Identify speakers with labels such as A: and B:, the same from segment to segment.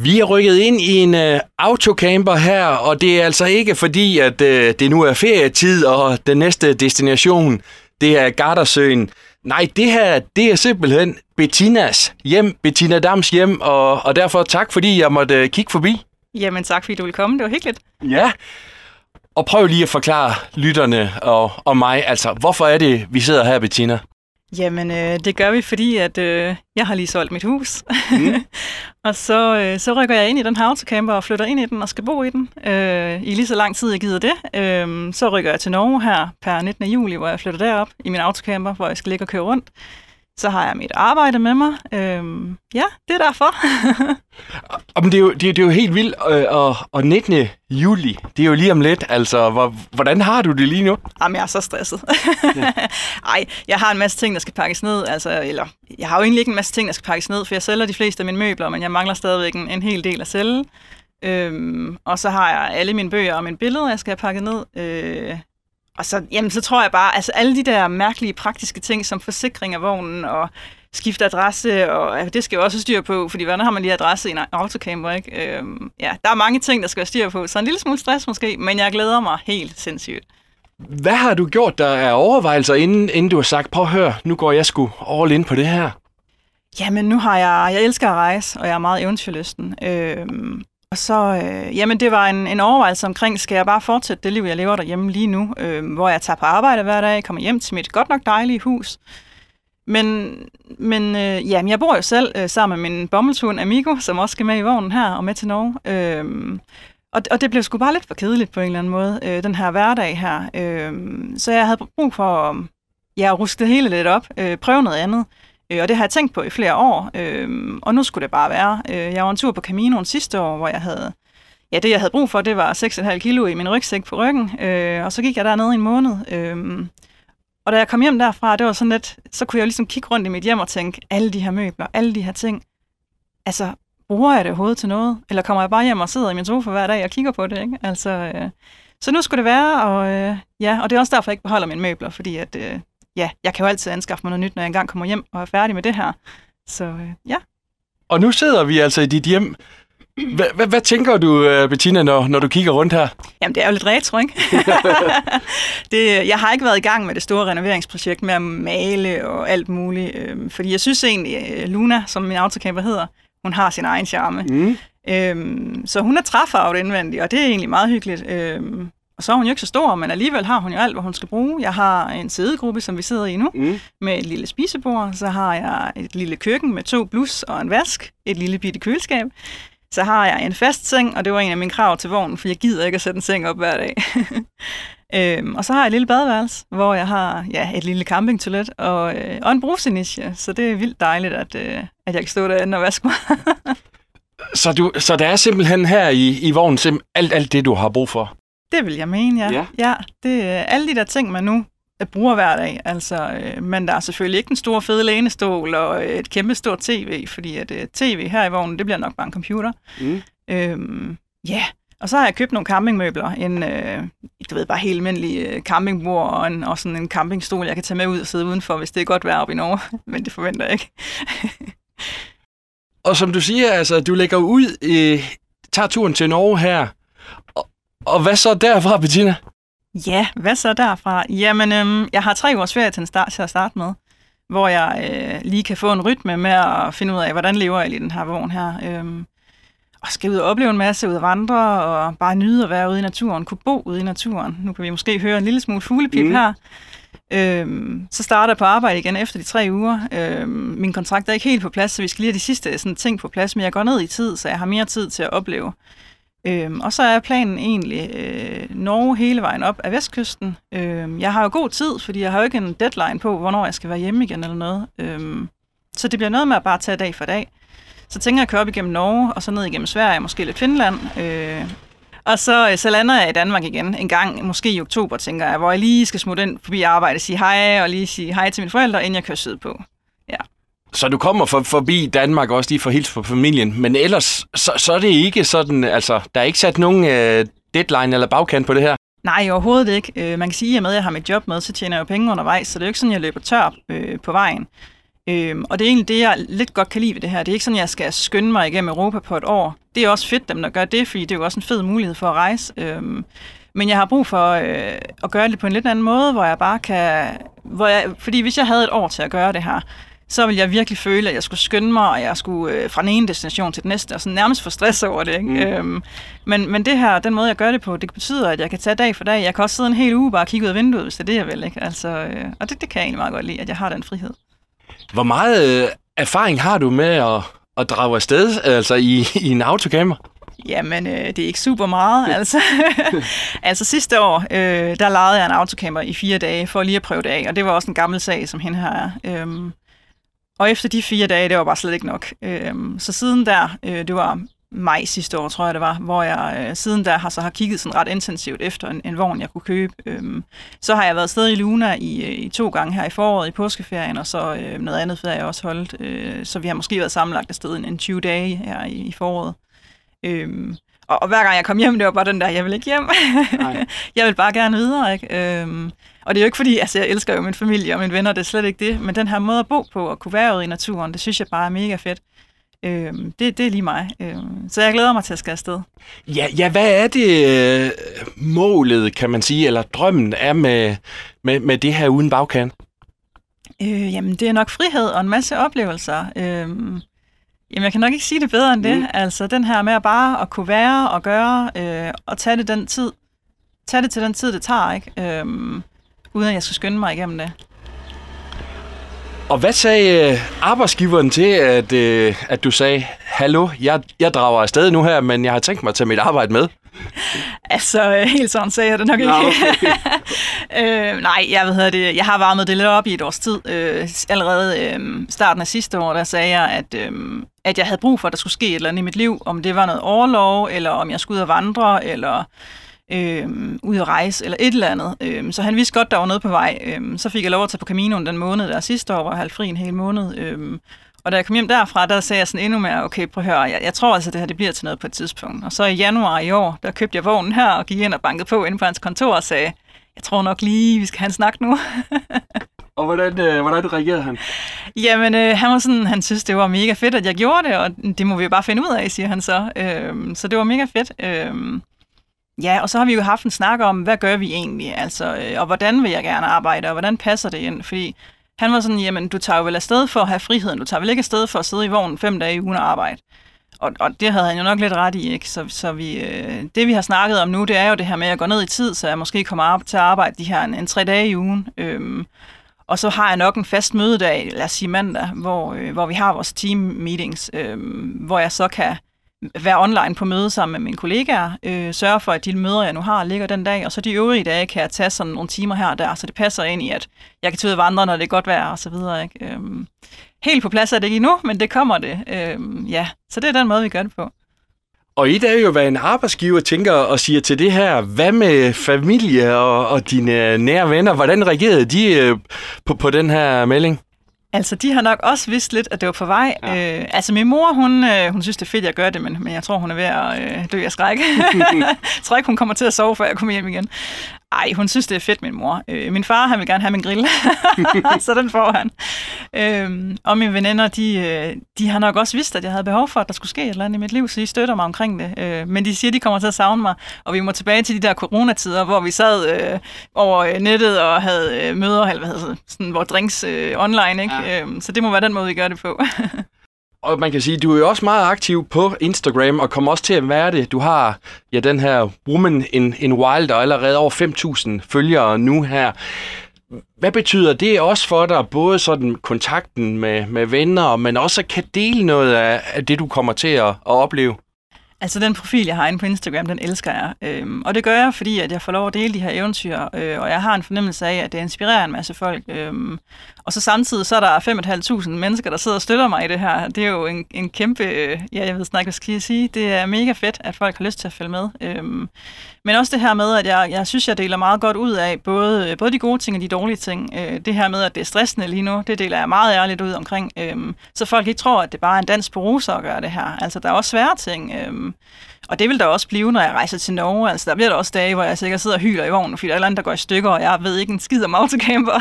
A: Vi er rykket ind i en uh, autocamper her, og det er altså ikke fordi, at uh, det nu er ferietid, og den næste destination, det er Gardasøen. Nej, det her, det er simpelthen Bettinas hjem, Bettina Dams hjem, og, og derfor tak, fordi jeg måtte uh, kigge forbi.
B: Jamen tak, fordi du ville komme. Det var hyggeligt.
A: Ja, og prøv lige at forklare lytterne og, og mig, altså, hvorfor er det, vi sidder her, Bettina?
B: Jamen, øh, det gør vi, fordi at øh, jeg har lige solgt mit hus. Mm. og så, øh, så rykker jeg ind i den her autocamper og flytter ind i den og skal bo i den. Øh, I lige så lang tid, jeg gider det. Øh, så rykker jeg til Norge her per 19. juli, hvor jeg flytter derop i min autocamper, hvor jeg skal ligge og køre rundt. Så har jeg mit arbejde med mig. Øhm, ja, det er derfor.
A: Men det er jo, det, er, det er jo helt vildt. Øh, og, og 19. juli, det er jo lige om lidt. Altså, hvor, hvordan har du det lige nu?
B: Jamen, jeg er så stresset. ja. Ej, jeg har en masse ting, der skal pakkes ned. Altså, eller, jeg har jo egentlig ikke en masse ting, der skal pakkes ned, for jeg sælger de fleste af mine møbler, men jeg mangler stadigvæk en, en hel del at sælge. Øhm, og så har jeg alle mine bøger og mine billeder, jeg skal have pakket ned. Øh, og så, jamen, så tror jeg bare, altså alle de der mærkelige praktiske ting, som forsikring af vognen og skifte adresse, og ja, det skal jo også styr på, fordi hvordan har man lige adresse i en autocamper, ikke? Øhm, ja, der er mange ting, der skal være styr på, så en lille smule stress måske, men jeg glæder mig helt sindssygt.
A: Hvad har du gjort, der er overvejelser, inden, inden du har sagt, prøv at høre, nu går jeg sgu all in på det her?
B: Jamen, nu har jeg, jeg elsker at rejse, og jeg er meget eventyrlysten. Øhm, og så, øh, jamen det var en, en overvejelse omkring, skal jeg bare fortsætte det liv, jeg lever derhjemme lige nu, øh, hvor jeg tager på arbejde hver dag, kommer hjem til mit godt nok dejlige hus. Men, men øh, jamen, jeg bor jo selv øh, sammen med min bommelshund Amigo, som også skal med i vognen her og med til Norge. Øh, og, og det blev sgu bare lidt for kedeligt på en eller anden måde, øh, den her hverdag her. Øh, så jeg havde brug for ja, at ruske det hele lidt op, øh, prøve noget andet. Øh, Øh, og det har jeg tænkt på i flere år, øh, og nu skulle det bare være. Øh, jeg var en tur på Caminoen sidste år, hvor jeg havde... Ja, det jeg havde brug for, det var 6,5 kilo i min rygsæk på ryggen, øh, og så gik jeg dernede i en måned. Øh, og da jeg kom hjem derfra, det var sådan lidt, så kunne jeg jo ligesom kigge rundt i mit hjem og tænke, alle de her møbler, alle de her ting, altså, bruger jeg det overhovedet til noget? Eller kommer jeg bare hjem og sidder i min sofa hver dag og kigger på det, ikke? Altså, øh, så nu skulle det være, og øh, ja, og det er også derfor, jeg ikke beholder mine møbler, fordi at, øh, ja, jeg kan jo altid anskaffe mig noget nyt, når jeg engang kommer hjem og er færdig med det her. Så øh, ja.
A: Og nu sidder vi altså i dit hjem. Hvad tænker du, øh, Bettina, når, når du kigger rundt her?
B: Jamen, det er jo lidt retro, ikke? det, jeg har ikke været i gang med det store renoveringsprojekt med at male og alt muligt, øh, fordi jeg synes egentlig, øh, Luna, som min autocamper hedder, hun har sin egen charme. Mm. Øhm, så hun er træfarvet indvendigt, og det er egentlig meget hyggeligt. Øhm, og så er hun jo ikke så stor, men alligevel har hun jo alt, hvad hun skal bruge. Jeg har en sædegruppe, som vi sidder i nu, mm. med et lille spisebord. Så har jeg et lille køkken med to blus og en vask. Et lille bitte køleskab. Så har jeg en fast seng, og det var en af mine krav til vognen, for jeg gider ikke at sætte en seng op hver dag. øhm, og så har jeg et lille badeværelse, hvor jeg har ja, et lille campingtoilet og, øh, og en brugsinitiativ. Så det er vildt dejligt, at, øh, at jeg kan stå derinde og vaske mig.
A: så, du, så der er simpelthen her i, i vognen alt, alt det, du har brug for?
B: Det vil jeg mene, ja. ja. ja det er alle de der ting, man nu bruger hver dag. Altså, øh, men der er selvfølgelig ikke en stor fede lænestol og et kæmpe stort tv, fordi at øh, tv her i vognen, det bliver nok bare en computer. Mm. Øhm, ja, og så har jeg købt nogle campingmøbler. En, øh, du ved, bare helt almindelig øh, campingbord og, en, og sådan en campingstol, jeg kan tage med ud og sidde udenfor, hvis det er godt vejr op i Norge. Men det forventer jeg ikke.
A: og som du siger, altså, du lægger ud, øh, tager turen til Norge her, og hvad så derfra, Bettina?
B: Ja, hvad så derfra? Jamen, øhm, jeg har tre års ferie til, start, til at starte med, hvor jeg øh, lige kan få en rytme med at finde ud af, hvordan lever jeg i den her vogn her. Øhm, og skal ud og opleve en masse, ud og vandre, og bare nyde at være ude i naturen, kunne bo ude i naturen. Nu kan vi måske høre en lille smule fuglepip mm. her. Øhm, så starter jeg på arbejde igen efter de tre uger. Øhm, min kontrakt er ikke helt på plads, så vi skal lige have de sidste sådan, ting på plads, men jeg går ned i tid, så jeg har mere tid til at opleve Øhm, og så er planen egentlig øh, Norge hele vejen op af vestkysten. Øhm, jeg har jo god tid, fordi jeg har jo ikke en deadline på, hvornår jeg skal være hjemme igen eller noget. Øhm, så det bliver noget med at bare tage dag for dag. Så tænker jeg at køre op igennem Norge, og så ned igennem Sverige, måske lidt Finland. Øh, og så, øh, så lander jeg i Danmark igen en gang, måske i oktober, tænker jeg, hvor jeg lige skal smutte ind forbi arbejde, sige hej, og lige sige hej til mine forældre, inden jeg kører sydpå.
A: Så du kommer for, forbi Danmark også lige for hils på familien, men ellers så, så er det ikke sådan, altså der er ikke sat nogen øh, deadline eller bagkant på det her?
B: Nej, overhovedet ikke. Øh, man kan sige, at med, at jeg har mit job med, så tjener jeg jo penge undervejs, så det er jo ikke sådan, jeg løber tør øh, på vejen. Øhm, og det er egentlig det, jeg lidt godt kan lide ved det her. Det er ikke sådan, at jeg skal skynde mig igennem Europa på et år. det er også fedt dem, der gør det, fordi det er jo også en fed mulighed for at rejse. Øhm, men jeg har brug for øh, at gøre det på en lidt anden måde, hvor jeg bare kan... Hvor jeg, fordi hvis jeg havde et år til at gøre det her, så ville jeg virkelig føle, at jeg skulle skynde mig, og jeg skulle øh, fra den ene destination til den næste, og sådan nærmest få stress over det. Ikke? Mm. Øhm, men, men det her, den måde, jeg gør det på, det betyder, at jeg kan tage dag for dag. Jeg kan også sidde en hel uge bare og kigge ud af vinduet, hvis det er det, jeg vil. Ikke? Altså, øh, og det, det kan jeg egentlig meget godt lide, at jeg har den frihed.
A: Hvor meget øh, erfaring har du med at, at drage afsted altså i, i en autocamper?
B: Jamen, øh, det er ikke super meget. altså, altså sidste år, øh, der lejede jeg en autocamper i fire dage for lige at prøve det af, og det var også en gammel sag, som hende her er. Øhm, og efter de fire dage, det var bare slet ikke nok. Øhm, så siden der, øh, det var maj sidste år, tror jeg det var, hvor jeg øh, siden der har så har kigget sådan ret intensivt efter en, en vogn, jeg kunne købe. Øhm, så har jeg været sted i Luna i, øh, i to gange her i foråret i påskeferien, og så øh, noget andet ferie jeg også holdt. Øh, så vi har måske været sammenlagt afsted en, en 20 dage her i, i foråret. Øhm, og, og hver gang jeg kom hjem, det var bare den der, jeg vil ikke hjem. jeg vil bare gerne videre. Ikke? Øhm, og det er jo ikke fordi, altså jeg elsker jo min familie og mine venner, det er slet ikke det. Men den her måde at bo på og kunne være ude i naturen, det synes jeg bare er mega fedt. Øhm, det, det er lige mig. Øhm, så jeg glæder mig til at skal afsted.
A: Ja, ja hvad er det øh, målet, kan man sige, eller drømmen er med, med, med det her uden bagkant?
B: Øh, jamen, det er nok frihed og en masse oplevelser. Øhm, Jamen, jeg kan nok ikke sige det bedre end det. Mm. Altså, den her med at bare at kunne være og gøre, øh, og tage det den tid, tage det til den tid, det tager, ikke? Øhm, uden at jeg skal skynde mig igennem det.
A: Og hvad sagde øh, arbejdsgiveren til, at, øh, at du sagde, hallo, jeg, jeg drager afsted nu her, men jeg har tænkt mig at tage mit arbejde med?
B: Altså, øh, helt sådan sagde jeg det nok ikke. No, okay. øh, nej, jeg ved det. Jeg har varmet det lidt op i et års tid. Øh, allerede øh, starten af sidste år, der sagde jeg, at, øh, at jeg havde brug for, at der skulle ske et eller andet i mit liv. Om det var noget overlov, eller om jeg skulle ud og vandre, eller øh, ud at rejse, eller et eller andet. Øh, så han vidste godt, der var noget på vej. Øh, så fik jeg lov at tage på Caminoen den måned der sidste år, hvor jeg fri en hel måned. Øh, og da jeg kom hjem derfra, der sagde jeg sådan endnu mere, okay, prøv at høre, jeg, jeg tror altså, det her det bliver til noget på et tidspunkt. Og så i januar i år, der købte jeg vognen her og gik ind og bankede på inde på hans kontor og sagde, jeg tror nok lige, vi skal have en snak nu.
A: og hvordan, øh, hvordan reagerede han?
B: Jamen, øh, han var sådan, han synes, det var mega fedt, at jeg gjorde det, og det må vi jo bare finde ud af, siger han så. Øh, så det var mega fedt. Øh, Ja, og så har vi jo haft en snak om, hvad gør vi egentlig, altså, øh, og hvordan vil jeg gerne arbejde, og hvordan passer det ind, fordi han var sådan, jamen, du tager jo vel afsted for at have friheden. Du tager vel ikke afsted for at sidde i vognen fem dage i ugen og arbejde. Og, og det havde han jo nok lidt ret i, ikke? Så, så vi, øh, det, vi har snakket om nu, det er jo det her med at gå ned i tid, så jeg måske kommer op til at arbejde de her en, en tre dage i ugen. Øhm, og så har jeg nok en fast mødedag, lad os sige mandag, hvor, øh, hvor vi har vores team meetings, øh, hvor jeg så kan være online på møde sammen med mine kollegaer, øh, sørge for, at de møder, jeg nu har, ligger den dag, og så de øvrige dage kan jeg tage sådan nogle timer her og der, så det passer ind i, at jeg kan tage ud og vandre, når det er godt vejr og så videre. Ikke? Øhm, helt på plads er det ikke endnu, men det kommer det. Øhm, ja, så det er den måde, vi gør det på.
A: Og i dag jo, hvad en arbejdsgiver tænker og siger til det her, hvad med familie og, og dine nære venner, hvordan reagerede de øh, på, på den her melding?
B: Altså, de har nok også vidst lidt, at det var på vej. Ja. Øh, altså, min mor, hun, øh, hun synes, det er fedt, at jeg gør det, men, men jeg tror, hun er ved at øh, dø af skræk. jeg tror ikke, hun kommer til at sove, før jeg kommer hjem igen. Ej, hun synes, det er fedt, min mor. Øh, min far, han vil gerne have min grill, så den får han. Øh, og mine veninder, de, øh, de har nok også vidst, at jeg havde behov for, at der skulle ske et eller andet i mit liv, så de støtter mig omkring det. Øh, men de siger, de kommer til at savne mig, og vi må tilbage til de der coronatider, hvor vi sad øh, over nettet og havde øh, møder, eller hvad hedder det, sådan, hvor drinks øh, online, ikke? Ja. Øh, så det må være den måde, vi gør det på.
A: Og man kan sige, du er jo også meget aktiv på Instagram, og kommer også til at være det. Du har ja, den her Woman in, in Wild, og allerede over 5.000 følgere nu her. Hvad betyder det også for dig, både sådan kontakten med, med venner, men også at kan dele noget af, af det, du kommer til at, at opleve?
B: Altså den profil, jeg har inde på Instagram, den elsker jeg. Øhm, og det gør jeg, fordi at jeg får lov at dele de her eventyr, øh, og jeg har en fornemmelse af, at det inspirerer en masse folk. Øhm, og så samtidig så er der 5.500 mennesker, der sidder og støtter mig i det her. Det er jo en, en kæmpe, øh, ja jeg ved snart ikke, hvad skal jeg sige, det er mega fedt, at folk har lyst til at følge med. Øhm, men også det her med, at jeg, jeg synes, jeg deler meget godt ud af både, øh, både de gode ting og de dårlige ting. Øh, det her med, at det er stressende lige nu, det deler jeg meget ærligt ud omkring. Øh, så folk ikke tror, at det bare er en dans på roser at gøre det her. Altså, der er også svære ting. Øh, og det vil der også blive, når jeg rejser til Norge. Altså, der bliver der også dage, hvor jeg sikkert sidder og hyler i vognen, fordi der er andet, der går i stykker, og jeg ved ikke en skid om autocamper.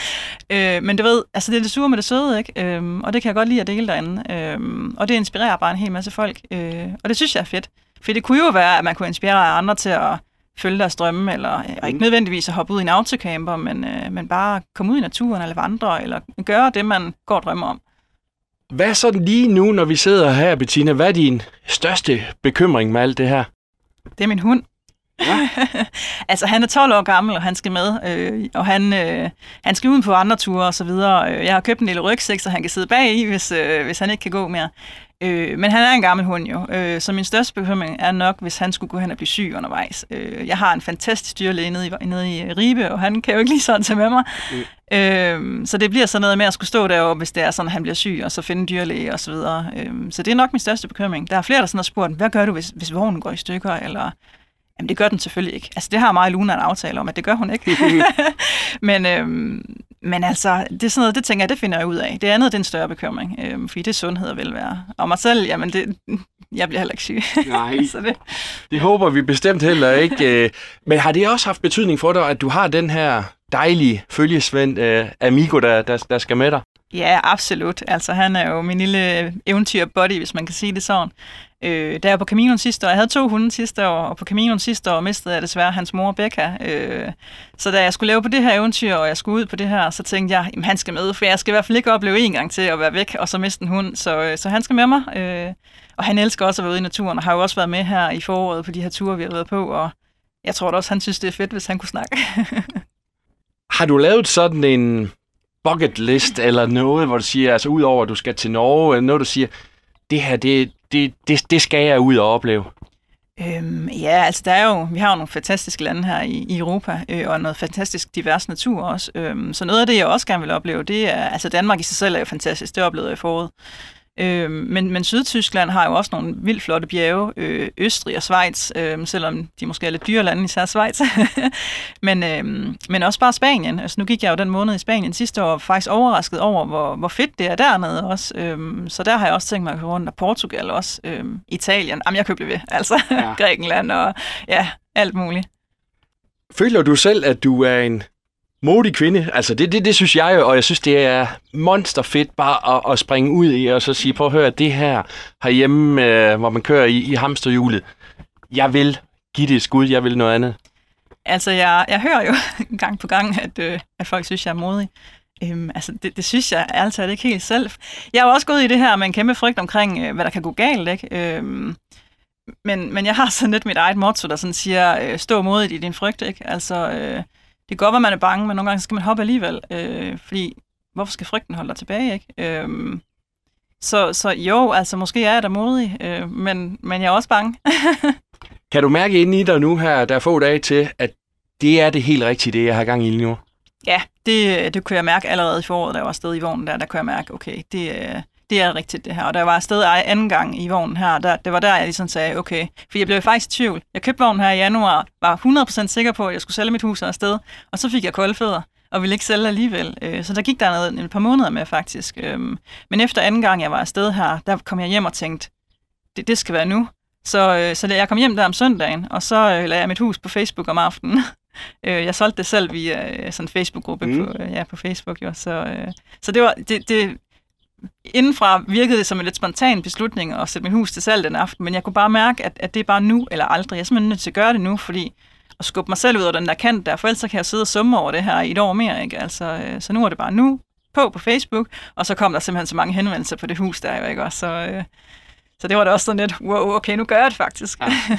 B: øh, men du ved, altså det er det sure med det søde, ikke? Øh, og det kan jeg godt lide at dele derinde. Øh, og det inspirerer bare en hel masse folk. Øh, og det synes jeg er fedt. For det kunne jo være, at man kunne inspirere andre til at følge deres drømme, eller og ikke mm. nødvendigvis at hoppe ud i en autocamper, men, øh, men bare komme ud i naturen, eller vandre, eller gøre det, man går og drømmer om.
A: Hvad er så lige nu, når vi sidder her, Bettina? Hvad er din største bekymring med alt det her?
B: Det er min hund. Ja. altså, han er 12 år gammel, og han skal med, øh, og han, øh, han skal ud på andre ture og så videre. Jeg har købt en lille rygsæk, så han kan sidde bag i, hvis, øh, hvis han ikke kan gå mere. Øh, men han er en gammel hund jo, øh, så min største bekymring er nok, hvis han skulle gå hen og blive syg undervejs. Øh, jeg har en fantastisk dyrlæge nede i, nede i Ribe, og han kan jo ikke lige sådan tage med mig. Mm. Øh, så det bliver sådan noget med at skulle stå deroppe, hvis det er sådan, at han bliver syg, og så finde dyrlæge og så videre. Øh, så det er nok min største bekymring. Der er flere, der sådan har spurgt, hvad gør du, hvis, hvis vognen går i stykker, eller Jamen, det gør den selvfølgelig ikke. Altså, det har mig og Luna en aftale om, at det gør hun ikke. men, øhm, men altså, det er sådan noget, det tænker jeg, det finder jeg ud af. Det andet, det er en større bekymring, øhm, fordi det er sundhed og velvære. Og mig selv, jamen, det, jeg bliver heller ikke syg.
A: Nej, så det. det håber vi bestemt heller ikke. Øh, men har det også haft betydning for dig, at du har den her dejlige følgesvend, uh, Amigo, der, der, der skal med dig?
B: Ja, absolut. Altså, han er jo min lille eventyr-buddy, hvis man kan sige det sådan. Øh, da jeg på Caminoen sidste år, jeg havde to hunde sidste år, og på Caminoen sidste år mistede jeg desværre hans mor, Becca. Øh, så da jeg skulle lave på det her eventyr, og jeg skulle ud på det her, så tænkte jeg, at han skal med, for jeg skal i hvert fald ikke opleve en gang til at være væk, og så miste en hund. Så, øh, så han skal med mig. Øh, og han elsker også at være ude i naturen, og har jo også været med her i foråret på de her ture, vi har været på, og jeg tror da også, han synes, det er fedt, hvis han kunne snakke.
A: har du lavet sådan en bucket list eller noget, hvor du siger, altså udover at du skal til Norge, eller noget, du siger, det her, det, det, det, det skal jeg ud og opleve?
B: Øhm, ja, altså der er jo, vi har jo nogle fantastiske lande her i, i Europa, øh, og noget fantastisk divers natur også. Øhm, så noget af det, jeg også gerne vil opleve, det er, altså Danmark i sig selv er jo fantastisk, det oplevede jeg i foråret. Øh, men, men Sydtyskland har jo også nogle vildt flotte bjerge. Øh, Østrig og Schweiz, øh, selvom de måske er lidt dyre lande, især Schweiz. men, øh, men også bare Spanien. Altså, nu gik jeg jo den måned i Spanien sidste år, faktisk overrasket over, hvor, hvor fedt det er dernede også. Øh, så der har jeg også tænkt mig at gå rundt af Portugal også. Øh, Italien. Jamen, jeg køber ved. Altså, ja. Grækenland og ja, alt muligt.
A: Føler du selv, at du er en modig kvinde. Altså, det, det, det synes jeg jo, og jeg synes, det er monsterfedt bare at, at springe ud i og så sige, prøv at høre, det her herhjemme, øh, hvor man kører i, i hamsterhjulet, jeg vil give det et skud, jeg vil noget andet.
B: Altså, jeg, jeg hører jo gang på gang, at, øh, at folk synes, jeg er modig. Øhm, altså, det, det synes jeg altid ikke helt selv. Jeg har også gået i det her med en kæmpe frygt omkring, øh, hvad der kan gå galt, ikke? Øhm, men, men jeg har sådan lidt mit eget motto, der sådan siger, øh, stå modigt i din frygt, ikke? Altså, øh, det kan godt være, man er bange, men nogle gange skal man hoppe alligevel, øh, fordi hvorfor skal frygten holde dig tilbage, ikke? Øh, så, så jo, altså måske er jeg da modig, øh, men, men jeg er også bange.
A: kan du mærke ind i dig nu her, der er få dage til, at det er det helt rigtige, det jeg har gang i lige nu?
B: Ja, det, det kunne jeg mærke allerede i foråret, da jeg var afsted i vognen der, der kunne jeg mærke, okay, det, det er rigtigt det her. Og der var afsted anden gang i vognen her, der, det var der, jeg ligesom sagde, okay. For jeg blev faktisk i tvivl. Jeg købte vognen her i januar, var 100% sikker på, at jeg skulle sælge mit hus afsted, og så fik jeg kolde fødder og ville ikke sælge alligevel. Øh, så der gik der noget, et par måneder med faktisk. Øhm, men efter anden gang, jeg var afsted her, der kom jeg hjem og tænkte, det, det skal være nu. Så, øh, så jeg kom hjem der om søndagen, og så øh, lagde jeg mit hus på Facebook om aftenen. jeg solgte det selv via sådan en Facebook-gruppe mm. på, ja, på Facebook. Jo. Så, så det, var, det, det, indenfra virkede det som en lidt spontan beslutning at sætte mit hus til salg den aften, men jeg kunne bare mærke, at, at det er bare nu eller aldrig. Jeg er simpelthen nødt til at gøre det nu, fordi at skubbe mig selv ud af den der kant der, for ellers kan jeg sidde og summe over det her i et år mere. Ikke? Altså, øh, så nu er det bare nu på på Facebook, og så kom der simpelthen så mange henvendelser på det hus der, jo, ikke? Og så, øh, så det var da også sådan lidt, wow, okay, nu gør jeg det faktisk. Ja.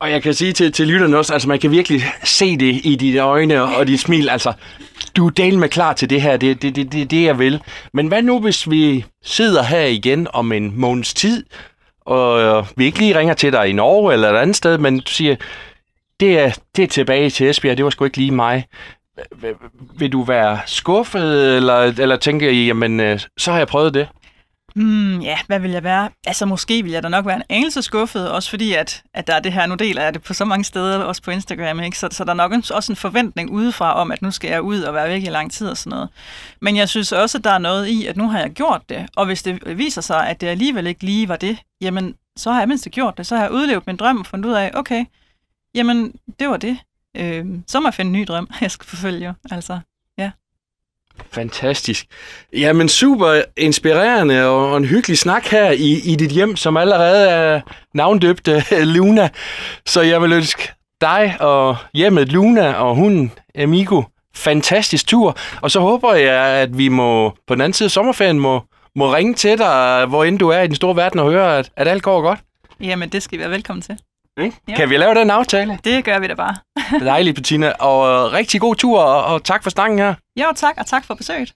A: Og jeg kan sige til, til lytterne også, altså man kan virkelig se det i dine øjne og dit smil. Altså, du er delen med klar til det her, det er det, det, det, det, jeg vil. Men hvad nu, hvis vi sidder her igen om en måneds tid, og øh, vi ikke lige ringer til dig i Norge eller et andet sted, men du siger, det er, det er tilbage til Esbjerg, det var sgu ikke lige mig. Vil du være skuffet, eller, eller tænke, jamen, øh, så har jeg prøvet det?
B: Hmm, ja, hvad vil jeg være? Altså, måske vil jeg da nok være en anelse skuffet, også fordi, at, at der er det her, nu deler jeg det på så mange steder, også på Instagram, ikke? Så, så der er nok også en forventning udefra om, at nu skal jeg ud og være væk i lang tid og sådan noget. Men jeg synes også, at der er noget i, at nu har jeg gjort det, og hvis det viser sig, at det alligevel ikke lige var det, jamen, så har jeg mindst gjort det, så har jeg udlevet min drøm og fundet ud af, okay, jamen, det var det. Øh, så må jeg finde en ny drøm, jeg skal forfølge, altså.
A: Fantastisk. Jamen super inspirerende og en hyggelig snak her i, i dit hjem, som allerede er navndøbt øh, Luna. Så jeg vil ønske dig og hjemmet Luna og hunden Amigo fantastisk tur. Og så håber jeg, at vi må på den anden side af sommerferien må, må ringe til dig, hvor end du er i den store verden og høre, at, at alt går godt.
B: Jamen, det skal I være velkommen til.
A: Kan vi lave den aftale?
B: Det gør vi da bare.
A: Dejligt, Bettina. Og rigtig god tur, og, og tak for snakken her.
B: Jo, tak, og tak for besøget.